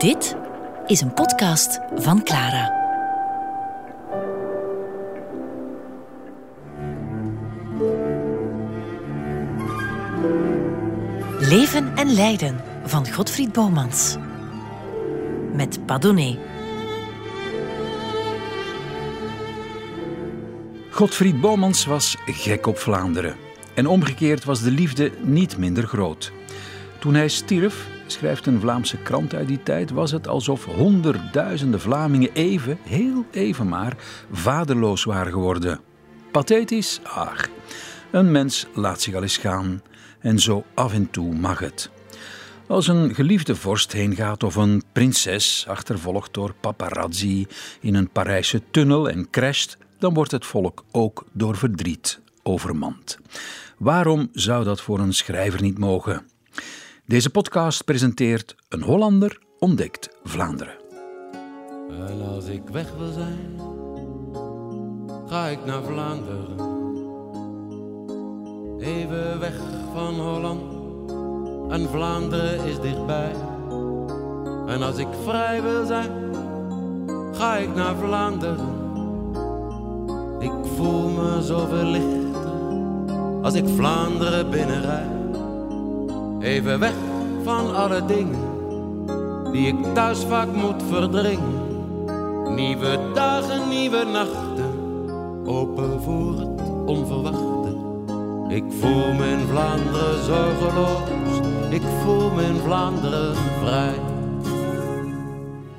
Dit is een podcast van Clara. Leven en lijden van Godfried Bomans. Met Padone. Godfried Bomans was gek op Vlaanderen. En omgekeerd was de liefde niet minder groot. Toen hij stierf, schrijft een Vlaamse krant uit die tijd, was het alsof honderdduizenden Vlamingen even, heel even maar, vaderloos waren geworden. Pathetisch? Ach, een mens laat zich al eens gaan en zo af en toe mag het. Als een geliefde vorst heen gaat of een prinses achtervolgd door paparazzi in een Parijse tunnel en crasht, dan wordt het volk ook door verdriet overmand. Waarom zou dat voor een schrijver niet mogen? Deze podcast presenteert Een Hollander ontdekt Vlaanderen. En als ik weg wil zijn, ga ik naar Vlaanderen. Even weg van Holland, en Vlaanderen is dichtbij. En als ik vrij wil zijn, ga ik naar Vlaanderen. Ik voel me zoveel lichter als ik Vlaanderen binnenrijd. Even weg van alle dingen die ik thuis vaak moet verdringen. Nieuwe dagen, nieuwe nachten, open voor het onverwachte. Ik voel me in Vlaanderen zorgeloos, ik voel me in Vlaanderen vrij.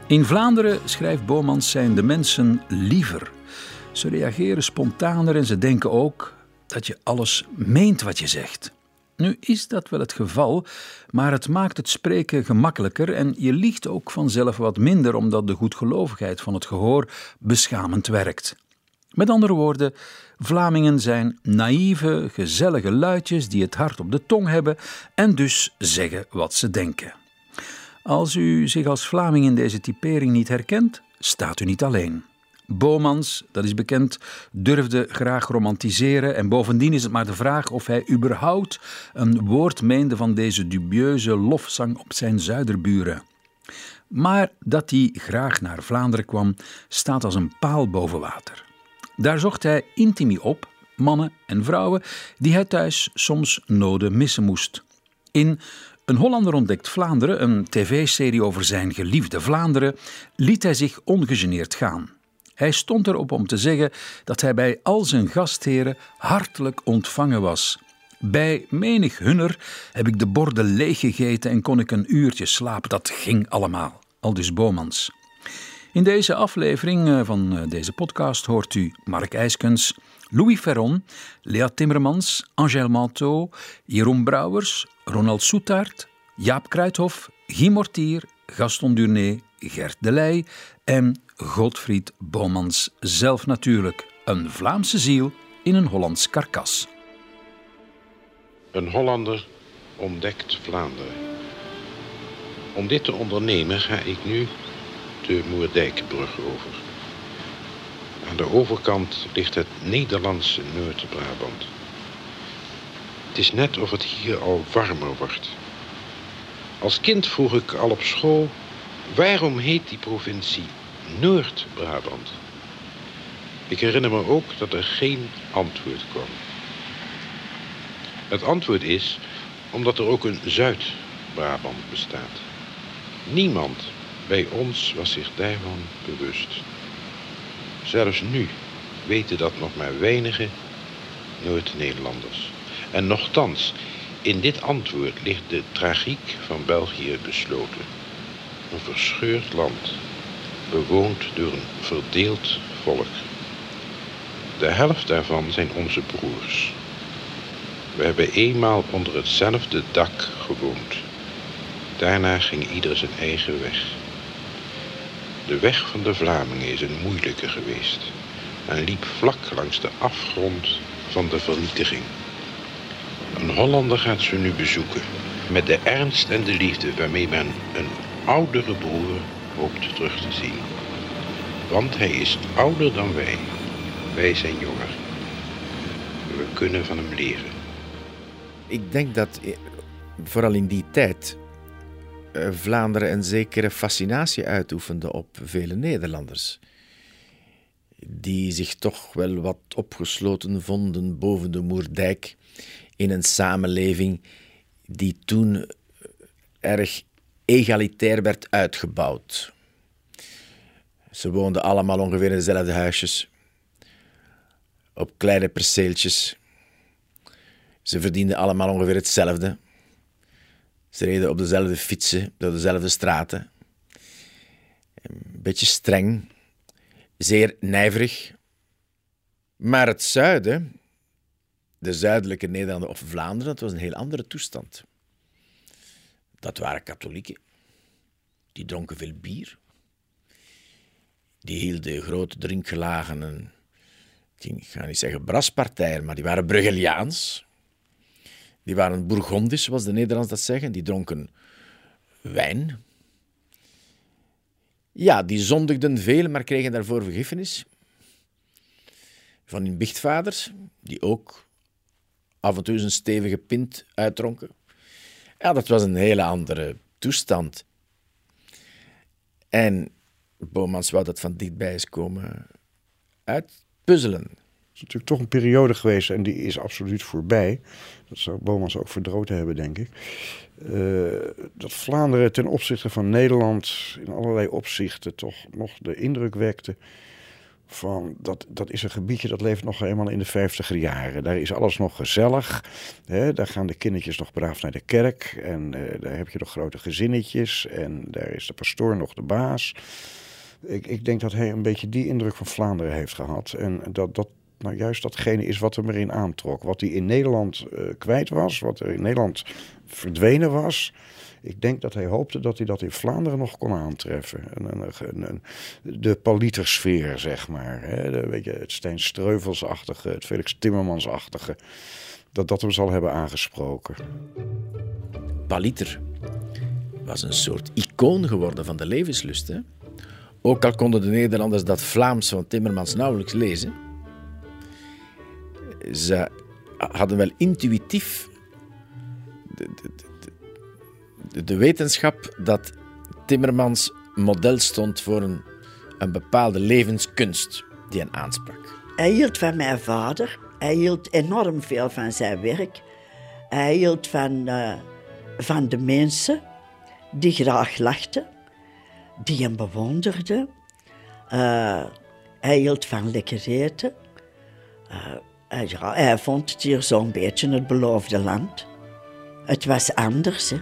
In Vlaanderen, schrijft Bomans, zijn de mensen liever. Ze reageren spontaner en ze denken ook dat je alles meent wat je zegt. Nu is dat wel het geval, maar het maakt het spreken gemakkelijker en je liegt ook vanzelf wat minder omdat de goedgelovigheid van het gehoor beschamend werkt. Met andere woorden, Vlamingen zijn naïeve, gezellige luidjes die het hart op de tong hebben en dus zeggen wat ze denken. Als u zich als Vlaming in deze typering niet herkent, staat u niet alleen. Bomans, dat is bekend, durfde graag romantiseren en bovendien is het maar de vraag of hij überhaupt een woord meende van deze dubieuze lofzang op zijn zuiderburen. Maar dat hij graag naar Vlaanderen kwam, staat als een paal boven water. Daar zocht hij intimi op, mannen en vrouwen, die hij thuis soms noden missen moest. In Een Hollander ontdekt Vlaanderen, een tv-serie over zijn geliefde Vlaanderen, liet hij zich ongegeneerd gaan. Hij stond erop om te zeggen dat hij bij al zijn gastheren hartelijk ontvangen was. Bij menig hunner heb ik de borden leeggegeten en kon ik een uurtje slapen. Dat ging allemaal. Aldus Bomans. In deze aflevering eh, van eh, deze podcast hoort u Mark IJskens, Louis Ferron, Lea Timmermans, Angèle Manteau, Jeroen Brouwers, Ronald Soetaert, Jaap Kruithof, Guy Mortier, Gaston Durné, Gert Delay en Godfried Bomans zelf natuurlijk. Een Vlaamse ziel in een Hollands karkas. Een Hollander ontdekt Vlaanderen. Om dit te ondernemen ga ik nu de Moerdijkbrug over. Aan de overkant ligt het Nederlandse Noord-Brabant. Het is net of het hier al warmer wordt. Als kind vroeg ik al op school waarom heet die provincie Noord-Brabant? Ik herinner me ook dat er geen antwoord kwam. Het antwoord is omdat er ook een Zuid-Brabant bestaat. Niemand bij ons was zich daarvan bewust. Zelfs nu weten dat nog maar weinige Noord-Nederlanders. En nochtans, in dit antwoord ligt de tragiek van België besloten. Een verscheurd land, bewoond door een verdeeld volk. De helft daarvan zijn onze broers. We hebben eenmaal onder hetzelfde dak gewoond. Daarna ging ieder zijn eigen weg. De weg van de Vlamingen is een moeilijke geweest en liep vlak langs de afgrond van de vernietiging. Een Hollander gaat ze nu bezoeken met de ernst en de liefde waarmee men een oudere broer hoopt terug te zien. Want hij is ouder dan wij. Wij zijn jonger. We kunnen van hem leren. Ik denk dat eh, vooral in die tijd eh, Vlaanderen een zekere fascinatie uitoefende op vele Nederlanders. Die zich toch wel wat opgesloten vonden boven de Moerdijk in een samenleving die toen erg egalitair werd uitgebouwd. Ze woonden allemaal ongeveer in dezelfde huisjes, op kleine perceeltjes. Ze verdienden allemaal ongeveer hetzelfde. Ze reden op dezelfde fietsen, door dezelfde straten. Een beetje streng, zeer nijverig. Maar het zuiden, de zuidelijke Nederlanden of Vlaanderen, dat was een heel andere toestand. Dat waren katholieken. Die dronken veel bier. Die hielden grote drinkgelagen en, ik ga niet zeggen braspartijen, maar die waren Bruggeliaans. Die waren Bourgondisch, zoals de Nederlanders dat zeggen. Die dronken wijn. Ja, die zondigden veel, maar kregen daarvoor vergiffenis. Van hun bichtvaders, die ook af en toe een stevige pint uitdronken. Ja, dat was een hele andere toestand. En Bomans wou dat van dichtbij eens komen uitpuzzelen. Het is natuurlijk toch een periode geweest en die is absoluut voorbij. Dat zou Bomans ook verdroten hebben, denk ik. Uh, dat Vlaanderen ten opzichte van Nederland in allerlei opzichten toch nog de indruk wekte van dat, dat is een gebiedje dat leeft nog helemaal in de vijftiger jaren. Daar is alles nog gezellig. Hè? Daar gaan de kindertjes nog braaf naar de kerk. En uh, daar heb je nog grote gezinnetjes. En daar is de pastoor nog de baas. Ik, ik denk dat hij een beetje die indruk van Vlaanderen heeft gehad. En dat dat nou juist datgene is wat hem erin aantrok. Wat hij in Nederland uh, kwijt was, wat er in Nederland verdwenen was. Ik denk dat hij hoopte dat hij dat in Vlaanderen nog kon aantreffen. Een, een, de palitersfeer, zeg maar. Hè? De, weet je, het Stijn Streuvelsachtige, het Felix Timmermansachtige. Dat dat hem zal hebben aangesproken. Paliter was een soort icoon geworden van de levenslust. Ook al konden de Nederlanders dat Vlaams van Timmermans nauwelijks lezen, ze hadden wel intuïtief de, de, de, wetenschap dat Timmermans model stond voor een, een bepaalde levenskunst die hen aansprak. Hij hield van mijn vader. Hij hield enorm veel van zijn werk. Hij hield van, uh, van de mensen die graag lachten die hem bewonderde. Uh, hij hield van lekker eten. Uh, ja, hij vond het hier zo'n beetje het beloofde land. Het was anders.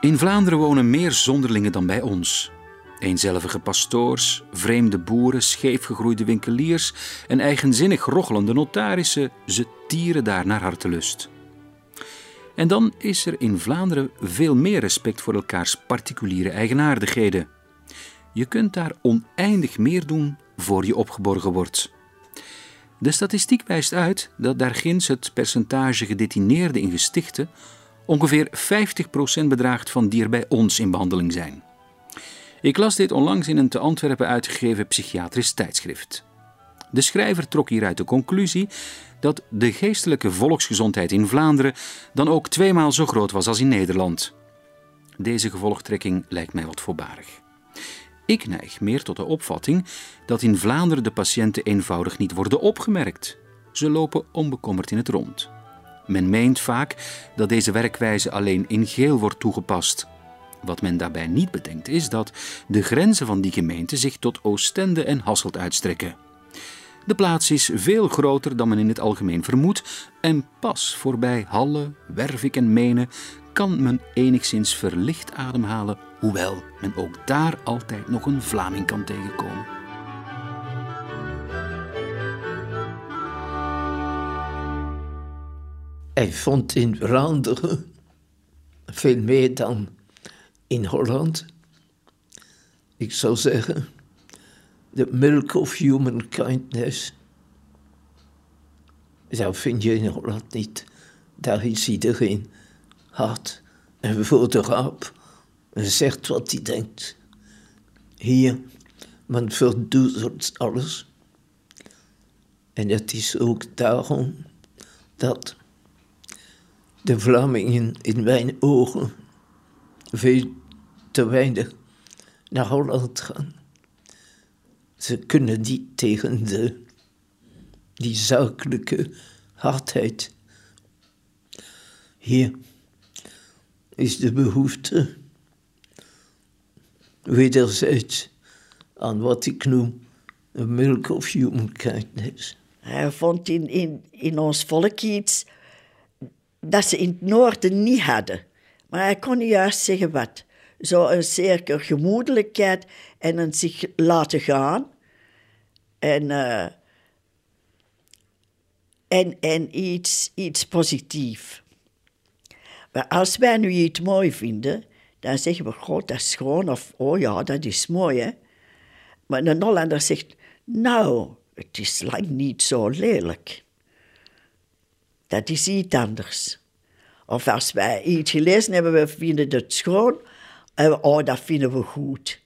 In Vlaanderen wonen meer zonderlingen dan bij ons. Eenzelvige pastoors, vreemde boeren, scheefgegroeide winkeliers en eigenzinnig rochelende notarissen, ze tieren daar naar hartelust. En dan is er in Vlaanderen veel meer respect voor elkaars particuliere eigenaardigheden. Je kunt daar oneindig meer doen voor je opgeborgen wordt. De statistiek wijst uit dat daarginds het percentage gedetineerden in gestichten ongeveer 50% bedraagt van die er bij ons in behandeling zijn. Ik las dit onlangs in een te Antwerpen uitgegeven psychiatrisch tijdschrift. De schrijver trok hieruit de conclusie dat de geestelijke volksgezondheid in Vlaanderen dan ook tweemaal zo groot was als in Nederland. Deze gevolgtrekking lijkt mij wat voorbarig. Ik neig meer tot de opvatting dat in Vlaanderen de patiënten eenvoudig niet worden opgemerkt. Ze lopen onbekommerd in het rond. Men meent vaak dat deze werkwijze alleen in geel wordt toegepast. Wat men daarbij niet bedenkt is dat de grenzen van die gemeente zich tot Oostende en Hasselt uitstrekken. De plaats is veel groter dan men in het algemeen vermoedt en pas voorbij Halle, Wervik en Menen kan men enigszins verlicht ademhalen, hoewel men ook daar altijd nog een Vlaming kan tegenkomen. Hij vond in Vlaanderen veel meer dan in Holland. Ik zou zeggen, the milk of human kindness. Dat vind je in Holland niet. Daar is iedereen hard en voor de raap zegt wat hij denkt. Hier, men verdoezelt alles. En het is ook daarom dat de Vlamingen in mijn ogen veel te weinig naar Holland gaan. Ze kunnen niet tegen de, die zakelijke hardheid. Hier is de behoefte wederzijds aan wat ik noem een milk of human kindness. Hij vond in, in, in ons volk iets dat ze in het noorden niet hadden. Maar hij kon juist zeggen wat. Zo een zekere gemoedelijkheid en een zich laten gaan. En, uh, en, en iets, iets positiefs. Maar als wij nu iets mooi vinden, dan zeggen we, god, dat is schoon. Of, oh ja, dat is mooi, hè. Maar een Hollander zegt, nou, het is lang niet zo lelijk. Dat is iets anders. Of als wij iets gelezen hebben, we vinden het schoon. En oh, dat vinden we goed.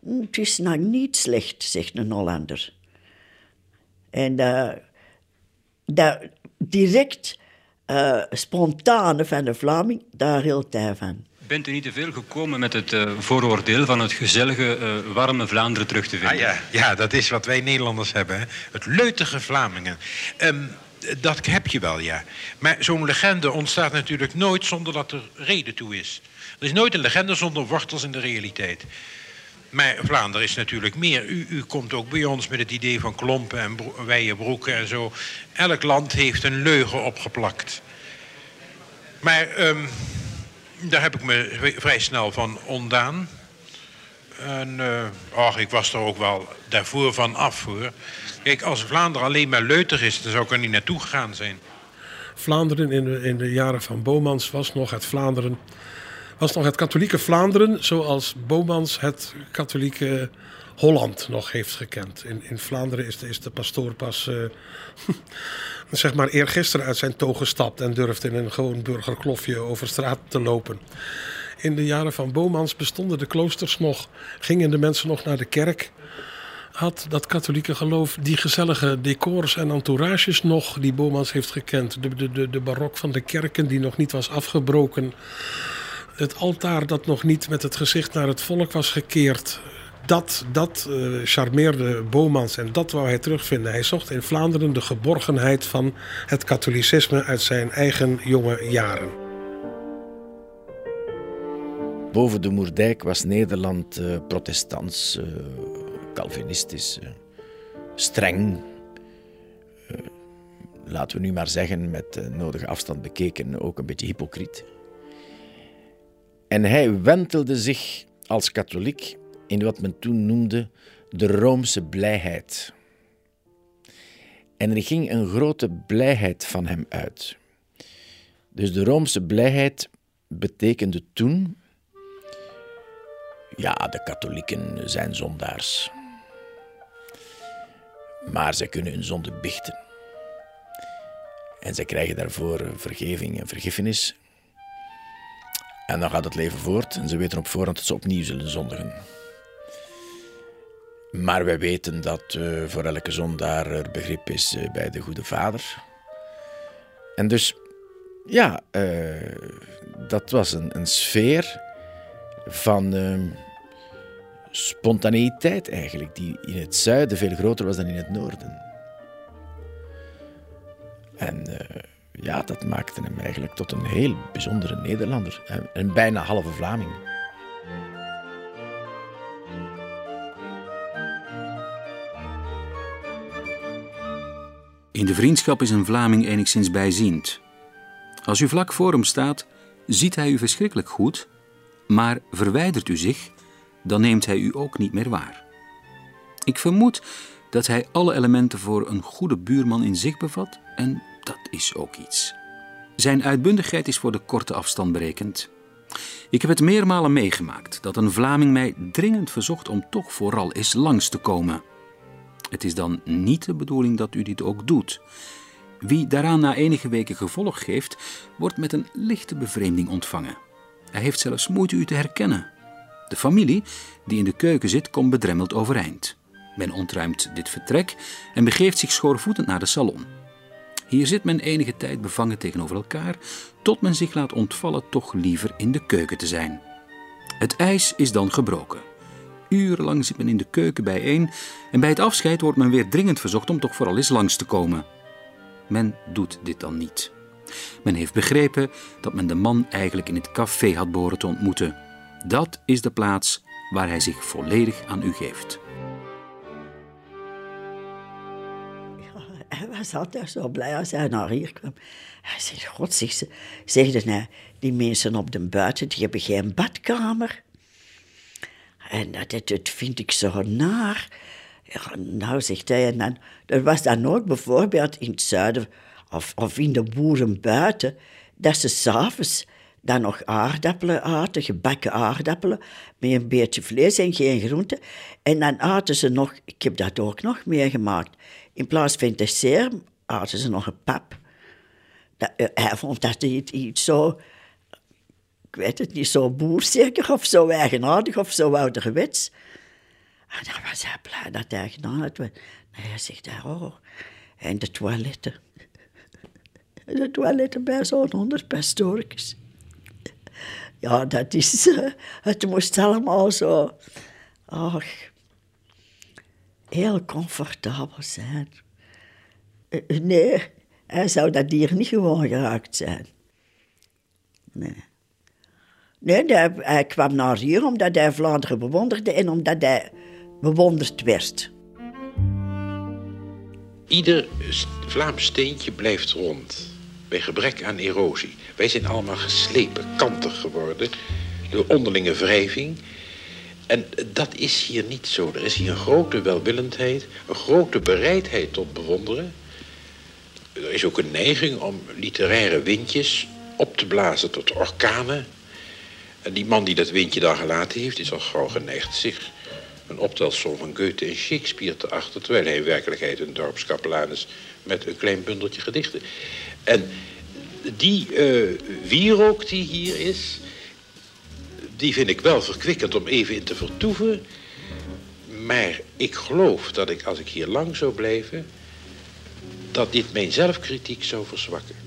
Hm, het is nog niet slecht, zegt een Hollander. En uh, dat direct uh, spontane van de Vlaming, daar hield hij van. Bent u niet te veel gekomen met het uh, vooroordeel van het gezellige, uh, warme Vlaanderen terug te vinden? Ah, ja. ja, dat is wat wij Nederlanders hebben. Het leutige Vlamingen. Um, dat heb je wel, ja. Maar zo'n legende ontstaat natuurlijk nooit zonder dat er reden toe is. Er is nooit een legende zonder wortels in de realiteit. Maar Vlaanderen is natuurlijk meer. U, u komt ook bij ons met het idee van klompen en broeken en zo. Elk land heeft een leugen opgeplakt. Maar um, daar heb ik me vrij snel van ontdaan. En uh, ach, ik was er ook wel daarvoor van af. Kijk, als Vlaanderen alleen maar leuter is, dan zou ik er niet naartoe gegaan zijn. Vlaanderen in de, in de jaren van Bomans was nog het Vlaanderen. Was nog het katholieke Vlaanderen, zoals Bomans het katholieke Holland nog heeft gekend. In, in Vlaanderen is de, is de pastoor pas, uh, zeg maar, eergisteren uit zijn toog gestapt en durfde in een gewoon burgerklofje over straat te lopen. In de jaren van Bomans bestonden de kloosters nog, gingen de mensen nog naar de kerk had dat katholieke geloof die gezellige decors en entourages nog die Bomans heeft gekend. De, de, de barok van de kerken die nog niet was afgebroken. Het altaar dat nog niet met het gezicht naar het volk was gekeerd. Dat, dat uh, charmeerde Bomans en dat wou hij terugvinden. Hij zocht in Vlaanderen de geborgenheid van het katholicisme uit zijn eigen jonge jaren. Boven de Moerdijk was Nederland uh, protestants. Uh Calvinistisch, eh, streng. Eh, laten we nu maar zeggen, met nodige afstand bekeken, ook een beetje hypocriet. En hij wentelde zich als katholiek in wat men toen noemde de Roomse blijheid. En er ging een grote blijheid van hem uit. Dus de Roomse blijheid betekende toen, ja, de katholieken zijn zondaars maar ze kunnen hun zonde bichten. En ze krijgen daarvoor vergeving en vergiffenis. En dan gaat het leven voort en ze weten op voorhand dat ze opnieuw zullen zondigen. Maar wij weten dat uh, voor elke zondaar er begrip is uh, bij de Goede Vader. En dus, ja, uh, dat was een, een sfeer van spontaneïteit eigenlijk, die in het zuiden veel groter was dan in het noorden. En ja, dat maakte hem eigenlijk tot een heel bijzondere Nederlander. Een bijna halve Vlaming. In de vriendschap is een Vlaming enigszins bijziend. Als u vlak voor hem staat, ziet hij u verschrikkelijk goed, maar verwijdert u zich dan neemt hij u ook niet meer waar. Ik vermoed dat hij alle elementen voor een goede buurman in zich bevat en dat is ook iets. Zijn uitbundigheid is voor de korte afstand berekend. Ik heb het meermalen meegemaakt dat een Vlaming mij dringend verzocht om toch vooral eens langs te komen. Het is dan niet de bedoeling dat u dit ook doet. Wie daaraan na enige weken gevolg geeft, wordt met een lichte bevreemding ontvangen. Hij heeft zelfs moeite u te herkennen. De familie, die in de keuken zit, komt bedremmeld overeind. Men ontruimt dit vertrek en begeeft zich schoorvoetend naar de salon. Hier zit men enige tijd bevangen tegenover elkaar, tot men zich laat ontvallen toch liever in de keuken te zijn. Het ijs is dan gebroken. Urenlang zit men in de keuken bijeen en bij het afscheid wordt men weer dringend verzocht om toch vooral eens langs te komen. Men doet dit dan niet. Men heeft begrepen dat men de man eigenlijk in het café had behoren te ontmoeten. Dat is de plaats waar hij zich volledig aan u geeft. Hij was altijd zo blij als hij naar hier kwam. Hij zei, god, zeg ze, zegde hij, die mensen op de buiten, die hebben geen badkamer. En dat, dat, vind ik zo naar. Ja, nou, zegt hij, en dan, er was dan ook bijvoorbeeld in het zuiden of, of in de boeren buiten, dat ze s'avonds dan nog aardappelen aten, gebakken aardappelen, met een beetje vlees en geen groenten. En dan aten ze nog, ik heb dat ook nog meegemaakt, in plaats van dessert aten ze nog een pap. Dat, eh, hij vond dat iets, iets zo, ik weet het niet, zo boerzeker of zo eigenaardig of zo ouderwets. En dan was hij blij dat hij gedaan had. Nee, hij zegt, oh, en de toiletten. De toiletten bij zo'n onderpastorkes. Ja, dat is... eh, het moest allemaal zo... Ach, heel comfortabel zijn. Eh, Nee, hij zou dat hier niet gewoon geraakt zijn. Nee. Nee, hij, kwam naar hier omdat hij Vlaanderen bewonderde en omdat hij bewonderd werd. Ieder Vlaams steentje blijft rond. Bij gebrek aan erosie. Wij zijn allemaal geslepen, kantig geworden. Door onderlinge wrijving. En dat is hier niet zo. Er is hier een grote welwillendheid. Een grote bereidheid tot bewonderen. Er is ook een neiging om literaire windjes op te blazen tot orkanen. En die man die dat windje daar gelaten heeft, is al gauw geneigd zich een optelsom van Goethe en Shakespeare te achter, terwijl hij in werkelijkheid een dorpskapelaan is met een klein bundeltje gedichten. En die eh wierook die hier is, die vind ik wel verkwikkend om even in te vertoeven. Maar ik geloof dat ik, als ik hier lang zou blijven, dat dit mijn zelfkritiek zou verzwakken.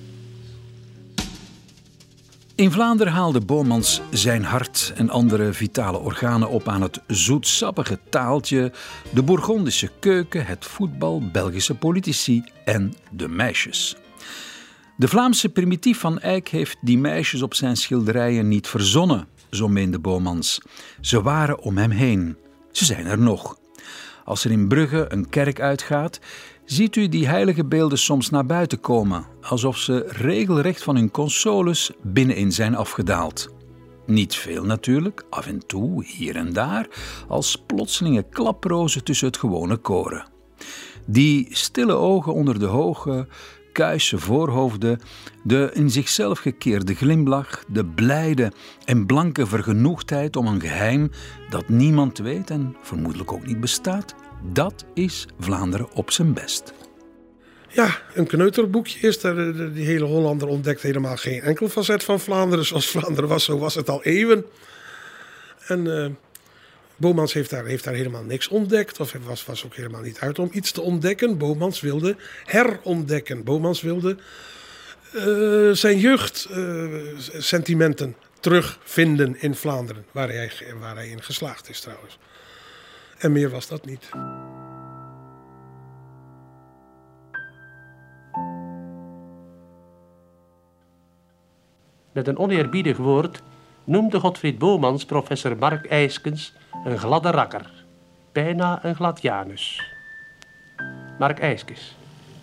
In Vlaanderen haalde Bomans zijn hart en andere vitale organen op aan het zoetsappige taaltje, de Bourgondische keuken, het voetbal, Belgische politici en de meisjes. De Vlaamse primitief van Eyck heeft die meisjes op zijn schilderijen niet verzonnen, zo meende Bomans. Ze waren om hem heen. Ze zijn er nog. Als er in Brugge een kerk uitgaat, ziet u die heilige beelden soms naar buiten komen, alsof ze regelrecht van hun consoles binnenin zijn afgedaald. Niet veel natuurlijk, af en toe, hier en daar, als plotselinge klaprozen tussen het gewone koren. Die stille ogen onder de hoge, kuisse voorhoofden, de in zichzelf gekeerde glimlach, de blijde en blanke vergenoegdheid om een geheim dat niemand weet en vermoedelijk ook niet bestaat, dat is Vlaanderen op zijn best. Ja, een kneuterboekje is er. De- Die hele Hollander ontdekt helemaal geen enkel facet van Vlaanderen. Zoals Vlaanderen was, zo was het al eeuwen. En eh Bomans heeft daar, heeft daar helemaal niks ontdekt. Of was, was ook helemaal niet uit om iets te ontdekken. Bomans wilde herontdekken. Bomans wilde eh, zijn jeugdsentimenten terugvinden in Vlaanderen. Waar hij, waar hij in geslaagd is trouwens. En meer was dat niet. Met een oneerbiedig woord noemde Godfried Bomans professor Mark Eiskens een gladde rakker. Bijna een gladianus. Mark Eiskens.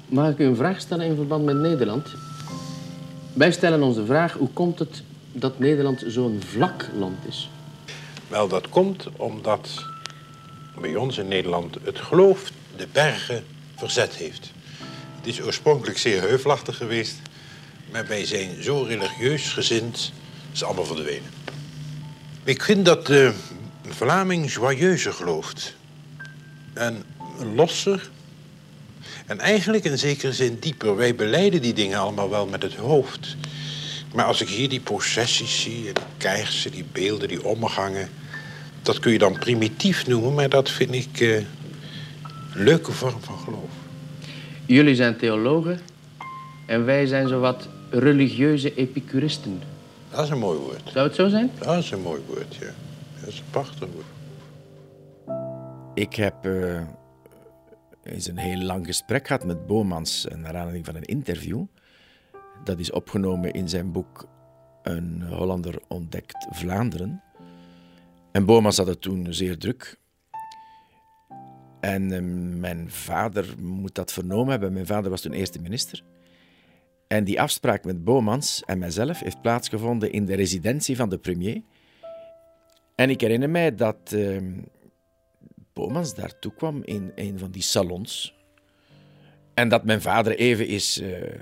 Mag ik u een vraag stellen in verband met Nederland? Wij stellen ons de vraag, hoe komt het dat Nederland zo'n vlak land is? Wel, dat komt omdat bij ons in Nederland het geloof de bergen verzet heeft. Het is oorspronkelijk zeer heuvelachtig geweest, maar wij zijn zo religieus gezind, is allemaal verdwenen. Ik vind dat de Vlaming joyeuzer gelooft. En losser. En eigenlijk in zekere zin dieper. Wij beleiden die dingen allemaal wel met het hoofd. Maar als ik hier die processies zie, en die die beelden, die omgangen... dat kun je dan primitief noemen, maar dat vind ik eh, een leuke vorm van geloof. Jullie zijn theologen en wij zijn zowat religieuze epicuristen. Dat is een mooi woord. Zou het zo zijn? Dat is een mooi woord, ja. Dat is prachtig. Ik heb uh, eens een heel lang gesprek gehad met Bomans naar aanleiding van een interview. Dat is opgenomen in zijn boek Een Hollander ontdekt Vlaanderen. En Bomans had het toen zeer druk. En uh, mijn vader moet dat vernomen hebben. Mijn vader was toen eerste minister. En die afspraak met Bomans en mijzelf heeft plaatsgevonden in de residentie van de premier. En ik herinner mij dat uh, Bomans daartoe kwam in een van die salons. En dat mijn vader even is uh,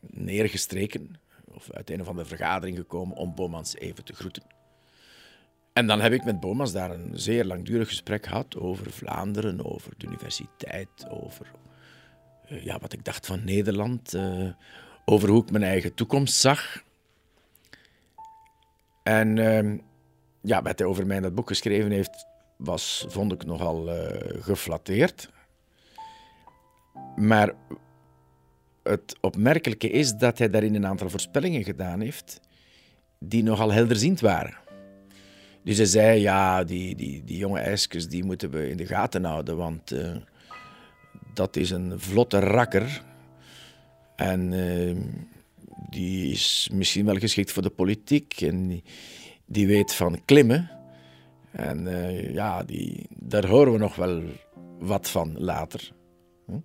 neergestreken, of uit een of andere vergadering gekomen, om Bomans even te groeten. En dan heb ik met Bomans daar een zeer langdurig gesprek gehad over Vlaanderen, over de universiteit, over uh, ja, wat ik dacht van Nederland, uh, over hoe ik mijn eigen toekomst zag. En uh, ja, wat hij over mij in dat boek geschreven heeft, was, vond ik nogal uh, geflatteerd. Maar het opmerkelijke is dat hij daarin een aantal voorspellingen gedaan heeft die nogal helderziend waren. Dus hij zei, ja, die, die, die jonge ijskes die moeten we in de gaten houden, want uh, dat is een vlotte rakker. En uh, die is misschien wel geschikt voor de politiek en die, weet van klimmen. En uh, ja, die, daar horen we nog wel wat van later. Hm?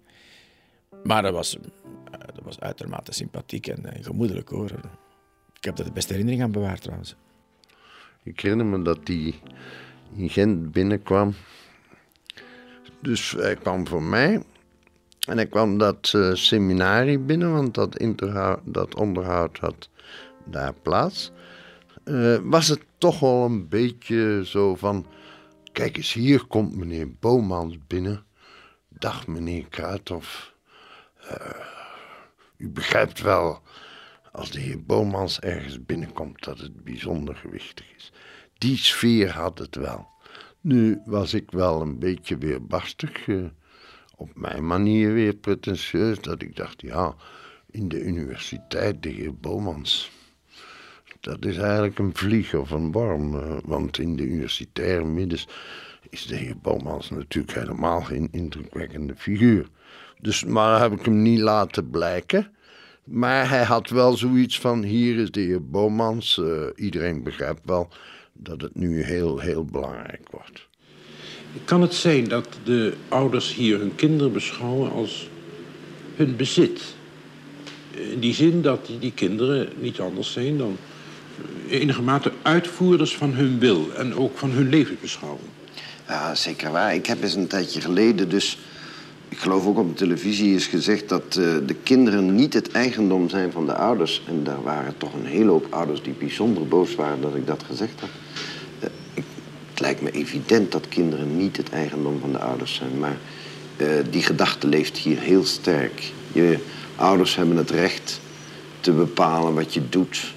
Maar dat was, dat was uitermate sympathiek en, en gemoedelijk hoor. Ik heb daar de beste herinnering aan bewaard trouwens. Ik herinner me dat die in Gent binnenkwam. Dus hij kwam voor mij. En hij kwam dat uh, seminarie binnen, want dat, dat onderhoud had daar plaats. Uh, was het toch wel een beetje zo van... Kijk eens, hier komt meneer Bomans binnen. Dag meneer Kruithof. Uh, u begrijpt wel, als de heer Bomans ergens binnenkomt, dat het bijzonder gewichtig is. Die sfeer had het wel. Nu was ik wel een beetje weer barstig, uh, op mijn manier weer pretentieus, dat ik dacht, ja, in de universiteit, de heer Bomans dat is eigenlijk een vlieg of een worm. Uh, want in de universitaire middens is de heer Bomans natuurlijk helemaal geen indrukwekkende figuur. Dus, maar heb ik hem niet laten blijken. Maar hij had wel zoiets van: hier is de heer Bomans. Uh, iedereen begrijpt wel dat het nu heel, heel belangrijk wordt. Kan het zijn dat de ouders hier hun kinderen beschouwen als hun bezit? In die zin dat die, die kinderen niet anders zijn dan enige mate uitvoerders van hun wil en ook van hun levensbeschouwing. Ja, zeker waar. Ik heb eens een tijdje geleden dus... Ik geloof ook op de televisie is gezegd dat uh, de kinderen niet het eigendom zijn van de ouders. En daar waren toch een hele hoop ouders die bijzonder boos waren dat ik dat gezegd had. Ik, het lijkt me evident dat kinderen niet het eigendom van de ouders zijn. Maar uh, die gedachte leeft hier heel sterk. Je ouders hebben het recht te bepalen wat je doet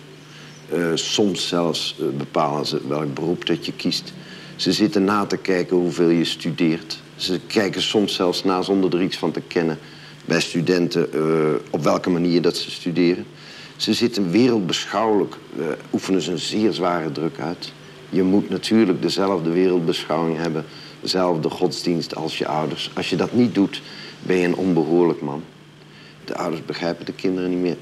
soms zelfs bepalen ze welk beroep dat je kiest. Ze zitten na te kijken hoeveel je studeert. Ze kijken soms zelfs na zonder er iets van te kennen bij studenten uh, op welke manier dat ze studeren. Ze zitten wereldbeschouwelijk, oefenen ze een zeer zware druk uit. Je moet natuurlijk dezelfde wereldbeschouwing hebben, dezelfde godsdienst als je ouders. Als je dat niet doet, ben je een onbehoorlijk man. De ouders begrijpen de kinderen niet meer.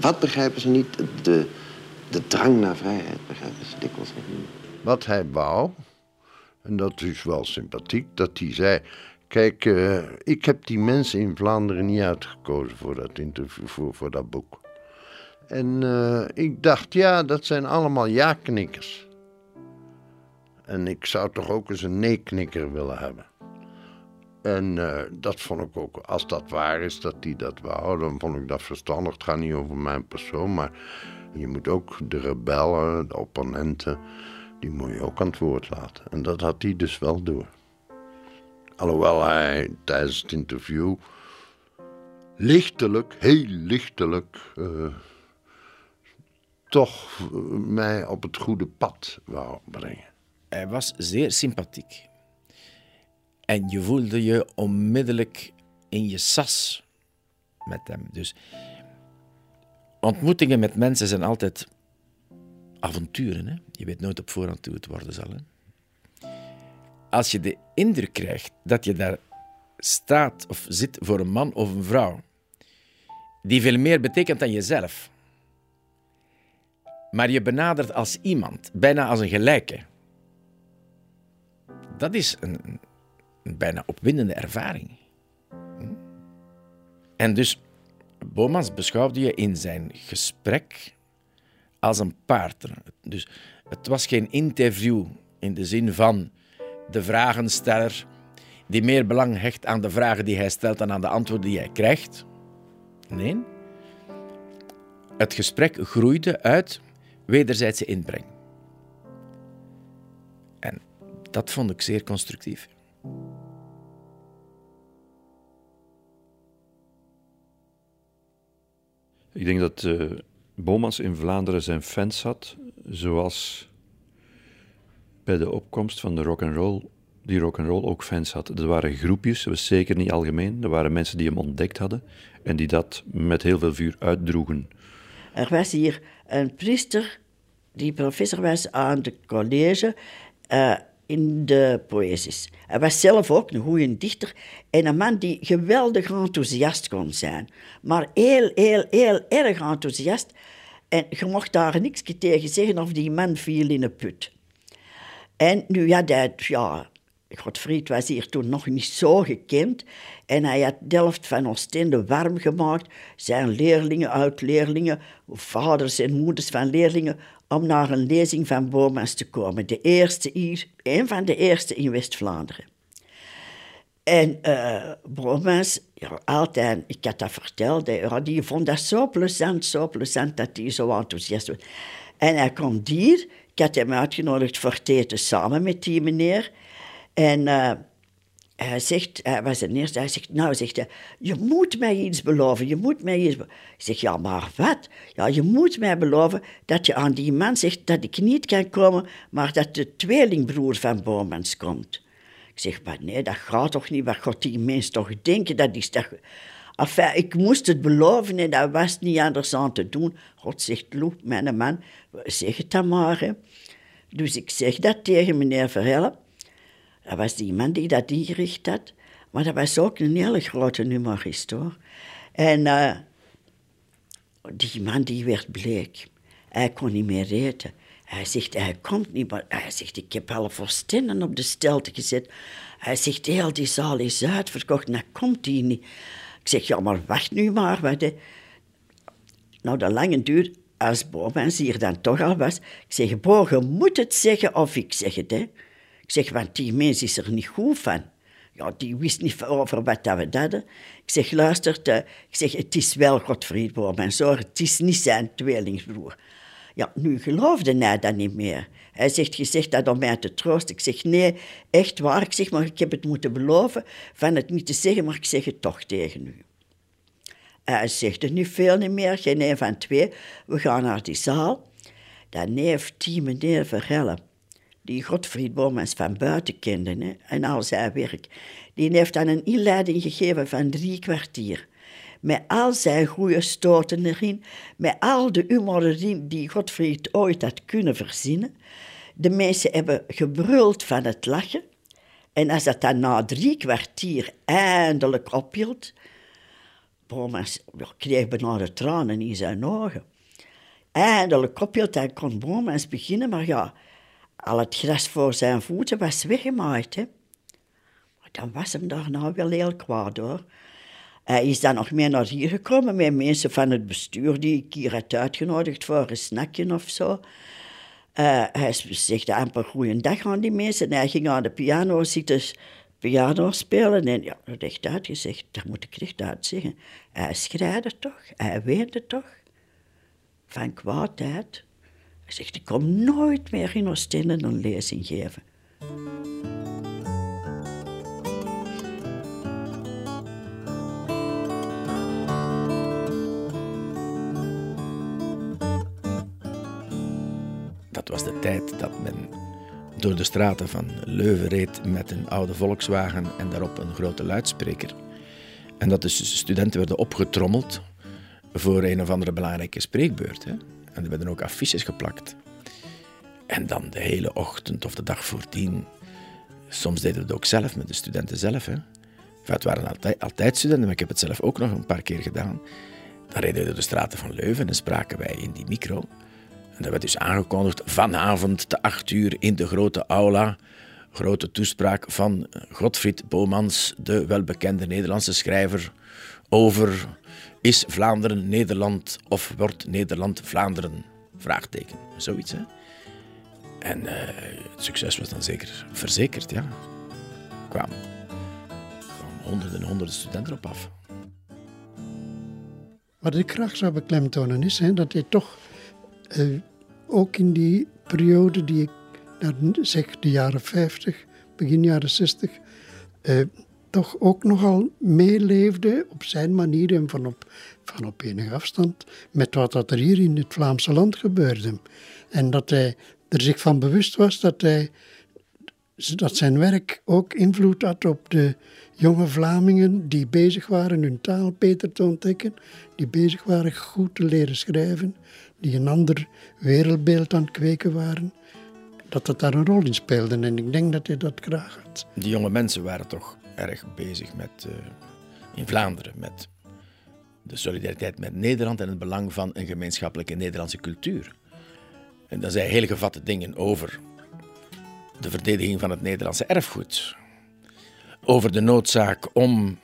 Wat begrijpen ze niet? De, de drang naar vrijheid begrijpen ze dikwijls niet. Wat hij wou, en dat is wel sympathiek, dat hij zei... Kijk, uh, ik heb die mensen in Vlaanderen niet uitgekozen voor dat interview, voor, voor dat boek. En uh, ik dacht, ja, dat zijn allemaal ja-knikkers. En ik zou toch ook eens een nee-knikker willen hebben. En uh, dat vond ik ook, als dat waar is dat hij dat wou, dan vond ik dat verstandig. Het gaat niet over mijn persoon, maar je moet ook de rebellen, de opponenten, die moet je ook aan het woord laten. En dat had hij dus wel door. Alhoewel hij tijdens het interview lichtelijk, heel lichtelijk, uh, toch mij op het goede pad wou brengen. Hij was zeer sympathiek. En je voelde je onmiddellijk in je sas met hem. Dus ontmoetingen met mensen zijn altijd avonturen. Hè? Je weet nooit op voorhand hoe het worden zal. Hè? Als je de indruk krijgt dat je daar staat of zit voor een man of een vrouw die veel meer betekent dan jezelf, maar je benadert als iemand, bijna als een gelijke, dat is een, een bijna opwindende ervaring. Hm? En dus, Bomans beschouwde je in zijn gesprek als een partner. Dus het was geen interview in de zin van de vragensteller die meer belang hecht aan de vragen die hij stelt dan aan de antwoorden die hij krijgt. Nee. Het gesprek groeide uit wederzijdse inbreng. En dat vond ik zeer constructief. Ik denk dat uh, Bomans in Vlaanderen zijn fans had, zoals bij de opkomst van de rock and roll die rock and roll ook fans had. Er waren groepjes, dat was zeker niet algemeen. Er waren mensen die hem ontdekt hadden en die dat met heel veel vuur uitdroegen. Er was hier een priester die professor was aan het college uh, in de poëzies. Hij was zelf ook een goede dichter en een man die geweldig enthousiast kon zijn. Maar heel, heel, heel erg enthousiast. En je mocht daar niks tegen zeggen of die man viel in een put. En nu ja, dat, ja, Godfried was hier toen nog niet zo gekend. En hij had Delft van Oostende warm gemaakt. Zijn leerlingen, oud-leerlingen, vaders en moeders van leerlingen, om naar een lezing van Bomans te komen. De eerste hier, een van de eerste in West-Vlaanderen. En uh, altijd, ik had dat verteld, ja, die vond dat zo plezant, zo plezant dat hij zo enthousiast was. En hij komt hier, ik had hem uitgenodigd voor eten samen met die meneer. En uh, hij zegt, hij was de eerste, hij zegt, nou, zegt hij, je moet mij iets beloven, je moet mij iets. Ik zeg, ja, maar wat? Ja, je moet mij beloven dat je aan die man zegt dat ik niet kan komen, maar dat de tweelingbroer van Bomans komt. Ik zeg, maar nee, dat gaat toch niet, wat gaat die mens toch denken, dat is. Enfin, ik moest het beloven en dat was niet anders aan te doen. God zegt, Loep, mijn man, zeg het dan maar. Dus ik zeg dat tegen meneer Verhellen. Dat was die man die dat ingericht had. Maar dat was ook een hele grote humorist. En uh, die man die werd bleek. Hij kon niet meer eten. Hij zegt, hij komt niet, maar hij zegt, ik heb alle voorstenden op de stelte gezet. Hij zegt, heel die zaal is uitverkocht, nou komt hij niet. Ik zeg, ja, maar wacht nu maar. Wat, Nou, de lange duur, als Bomans hier dan toch al was, ik zeg, Bo, moet het zeggen of ik zeg het, hè. Ik zeg, want die mens is er niet goed van. Ja, die wist niet over wat dat we hadden. Ik zeg, luister, ik zeg, het is wel Godfried Boom zo, het is niet zijn tweelingsbroer. Ja, nu geloofde hij dat niet meer. Hij zegt, je zegt dat om mij te troosten. Ik zeg, nee, echt waar. Ik zeg, maar ik heb het moeten beloven van het niet te zeggen, maar ik zeg het toch tegen u. Hij zegt er nu veel niet meer, geen een van twee. We gaan naar die zaal. Dan heeft die meneer Verhellen die Godfried Bomans van buiten kende en al zijn werk, die heeft dan een inleiding gegeven van drie kwartier. Met al zijn goede stoten erin, met al de humor erin die Godfried ooit had kunnen verzinnen. De mensen hebben gebruld van het lachen. En als dat dan na drie kwartier eindelijk ophield, Bomans kreeg bijna de tranen in zijn ogen. Eindelijk ophield, dan kon Bomans beginnen, maar ja, al het gras voor zijn voeten was weggemaaid. Hè. Maar dan was hem daar nou wel heel kwaad hoor. Hij is dan nog meer naar hier gekomen met mensen van het bestuur die ik hier had uitgenodigd voor een snackje of zo. Uh, hij zegt amper goeiedag aan die mensen. En hij ging aan de piano zitten piano spelen. En ja, recht uitgezegd, dat moet ik recht uit zeggen. Hij schreide toch, hij weende toch. Van kwaadheid. Hij zegt, ik kom nooit meer in Oostende een lezing geven. Dat was de tijd dat men door de straten van Leuven reed met een oude Volkswagen en daarop een grote luidspreker. En dat de studenten werden opgetrommeld voor een of andere belangrijke spreekbeurt. Hè. En er werden ook affiches geplakt. En dan de hele ochtend of de dag voordien. Soms deden we het ook zelf, met de studenten zelf. Hè. Het waren altijd, altijd studenten, maar ik heb het zelf ook nog een paar keer gedaan. Dan reden we door de straten van Leuven en spraken wij in die micro. En dat werd dus aangekondigd vanavond te acht uur in de grote aula. Grote toespraak van Godfried Bomans, de welbekende Nederlandse schrijver, over is Vlaanderen Nederland of wordt Nederland Vlaanderen? Vraagteken, zoiets hè. En eh, het succes was dan zeker verzekerd, ja. Gewoon honderden en honderden studenten op af. Wat ik graag zou beklemtonen is hè, dat hij toch eh, ook in die periode die ik zeg de jaren 50, begin jaren 60, eh, toch ook nogal meeleefde op zijn manier en van op, van op enige afstand met wat dat er hier in het Vlaamse land gebeurde. En dat hij er zich van bewust was dat, hij, dat zijn werk ook invloed had op de jonge Vlamingen die bezig waren hun taal beter te ontdekken, die bezig waren goed te leren schrijven, die een ander wereldbeeld aan het kweken waren, dat dat daar een rol in speelde. En ik denk dat hij dat graag had. Die jonge mensen waren toch erg bezig met, uh, in Vlaanderen met de solidariteit met Nederland en het belang van een gemeenschappelijke Nederlandse cultuur. En dan zei hele gevatte dingen over de verdediging van het Nederlandse erfgoed. Over de noodzaak om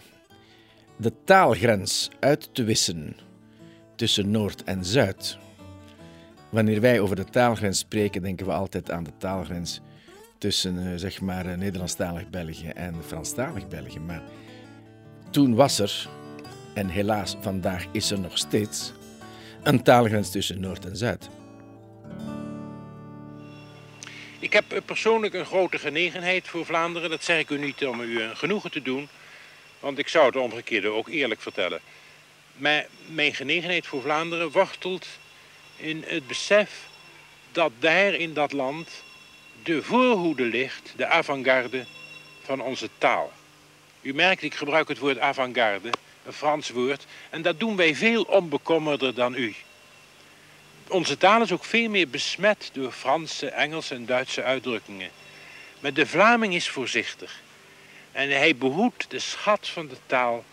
de taalgrens uit te wissen tussen Noord en Zuid. Wanneer wij over de taalgrens spreken, denken we altijd aan de taalgrens tussen uh, zeg maar uh, Nederlandstalig België en Franstalig België. Maar toen was er, en helaas vandaag is er nog steeds, een taalgrens tussen Noord en Zuid. Ik heb persoonlijk een grote genegenheid voor Vlaanderen. Dat zeg ik u niet om u een genoegen te doen, want ik zou het omgekeerde ook eerlijk vertellen. Maar mijn genegenheid voor Vlaanderen wortelt in het besef dat daar in dat land de voorhoede ligt, de avant-garde van onze taal. U merkt, ik gebruik het woord avant-garde, een Frans woord, en dat doen wij veel onbekommerder dan u. Onze taal is ook veel meer besmet door Franse, Engelse en Duitse uitdrukkingen. Maar de Vlaming is voorzichtig. En hij behoedt de schat van de taal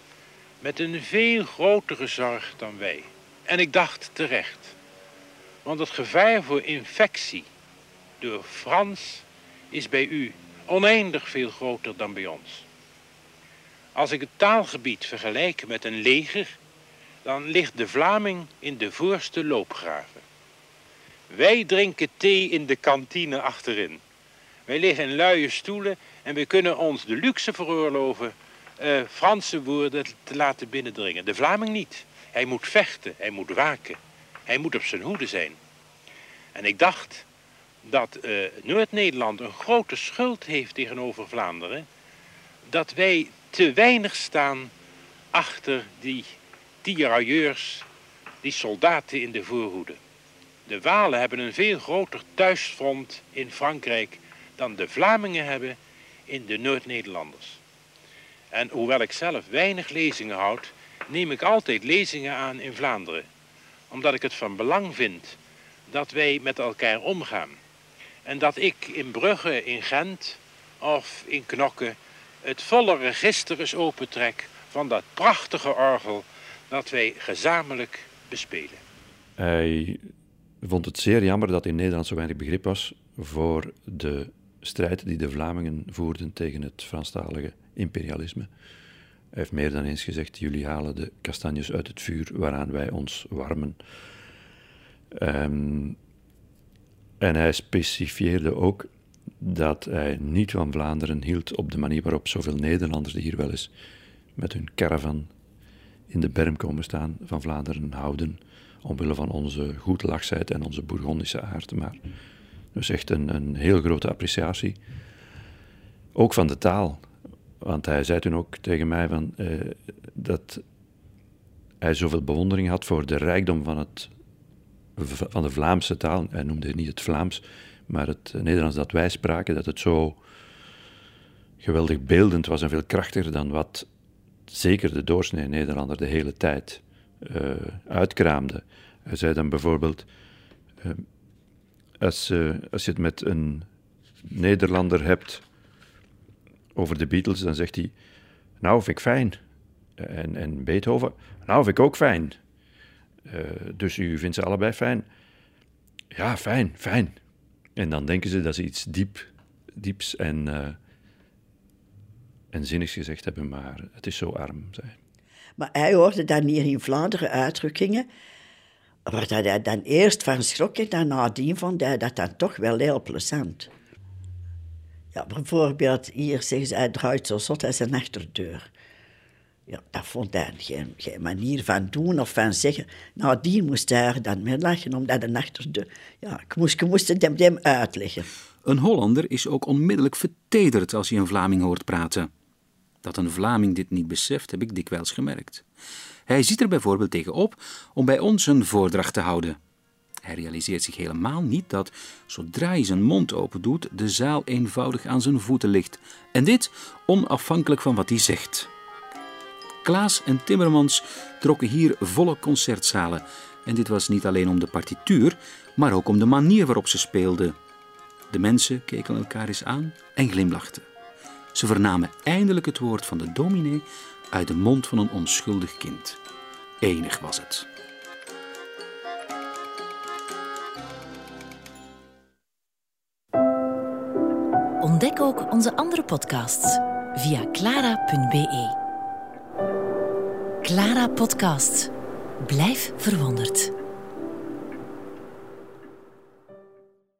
met een veel grotere zorg dan wij. En ik dacht terecht. Want het gevaar voor infectie door Frans is bij u oneindig veel groter dan bij ons. Als ik het taalgebied vergelijk met een leger, dan ligt de Vlaming in de voorste loopgraven. Wij drinken thee in de kantine achterin. Wij liggen in luie stoelen en we kunnen ons de luxe veroorloven uh, Franse woorden te laten binnendringen. De Vlaming niet. Hij moet vechten, hij moet waken, hij moet op zijn hoede zijn. En ik dacht dat uh, Noord-Nederland een grote schuld heeft tegenover Vlaanderen, dat wij te weinig staan achter die tirailleurs, die soldaten in de voorhoede. De Walen hebben een veel groter thuisfront in Frankrijk dan de Vlamingen hebben in de Noord-Nederlanders. En hoewel ik zelf weinig lezingen houd, neem ik altijd lezingen aan in Vlaanderen. Omdat ik het van belang vind dat wij met elkaar omgaan. En dat ik in Brugge, in Gent of in Knokke het volle register eens opentrek van dat prachtige orgel dat wij gezamenlijk bespelen. Hij vond het zeer jammer dat in Nederland zo weinig begrip was voor de strijd die de Vlamingen voerden tegen het Franstalige imperialisme. Hij heeft meer dan eens gezegd: jullie halen de kastanjes uit het vuur waaraan wij ons warmen. Um, en hij specifieerde ook dat hij niet van Vlaanderen hield op de manier waarop zoveel Nederlanders die hier wel eens met hun caravan in de berm komen staan, van Vlaanderen houden omwille van onze goedlachsheid en onze Bourgondische aard. Maar dus echt een, een heel grote appreciatie. Ook van de taal. Want hij zei toen ook tegen mij van, eh, dat hij zoveel bewondering had voor de rijkdom van, het, van de Vlaamse taal. Hij noemde niet het Vlaams, maar het Nederlands dat wij spraken, dat het zo geweldig beeldend was en veel krachtiger dan wat zeker de doorsnee Nederlander de hele tijd uh, uitkraamde. Hij zei dan bijvoorbeeld: uh, als, uh, als je het met een Nederlander hebt over de Beatles, dan zegt hij: Nou, vind ik fijn. En, en Beethoven: Nou, vind ik ook fijn. Dus u vindt ze allebei fijn? Ja, fijn, fijn. En dan denken ze dat ze iets diep, dieps en, en zinnigs gezegd hebben, maar het is zo arm. Zei. Maar hij hoorde dan hier in Vlaanderen uitdrukkingen waar hij dan eerst van schrok en dan nadien vond hij dat dan toch wel heel plezant. Ja, bijvoorbeeld hier zeggen ze, hij draait zo zot als een achterdeur. Ja, dat vond hij geen, manier van doen of van zeggen. Nadien moest hij er dan mee lachen, omdat een achterdeur... Ja, ik moest, ik moest het hem, hem uitleggen. Een Hollander is ook onmiddellijk vertederd als hij een Vlaming hoort praten. Dat een Vlaming dit niet beseft, heb ik dikwijls gemerkt. Hij ziet er bijvoorbeeld tegen op om bij ons een voordracht te houden. Hij realiseert zich helemaal niet dat, zodra hij zijn mond open doet, de zaal eenvoudig aan zijn voeten ligt. En dit onafhankelijk van wat hij zegt. Klaas en Timmermans trokken hier volle concertzalen. En dit was niet alleen om de partituur, maar ook om de manier waarop ze speelden. De mensen keken elkaar eens aan en glimlachten. Ze vernamen eindelijk het woord van de dominee uit de mond van een onschuldig kind. Enig was het. Ontdek ook onze andere podcasts via clara.be. Clara Podcast. Blijf verwonderd.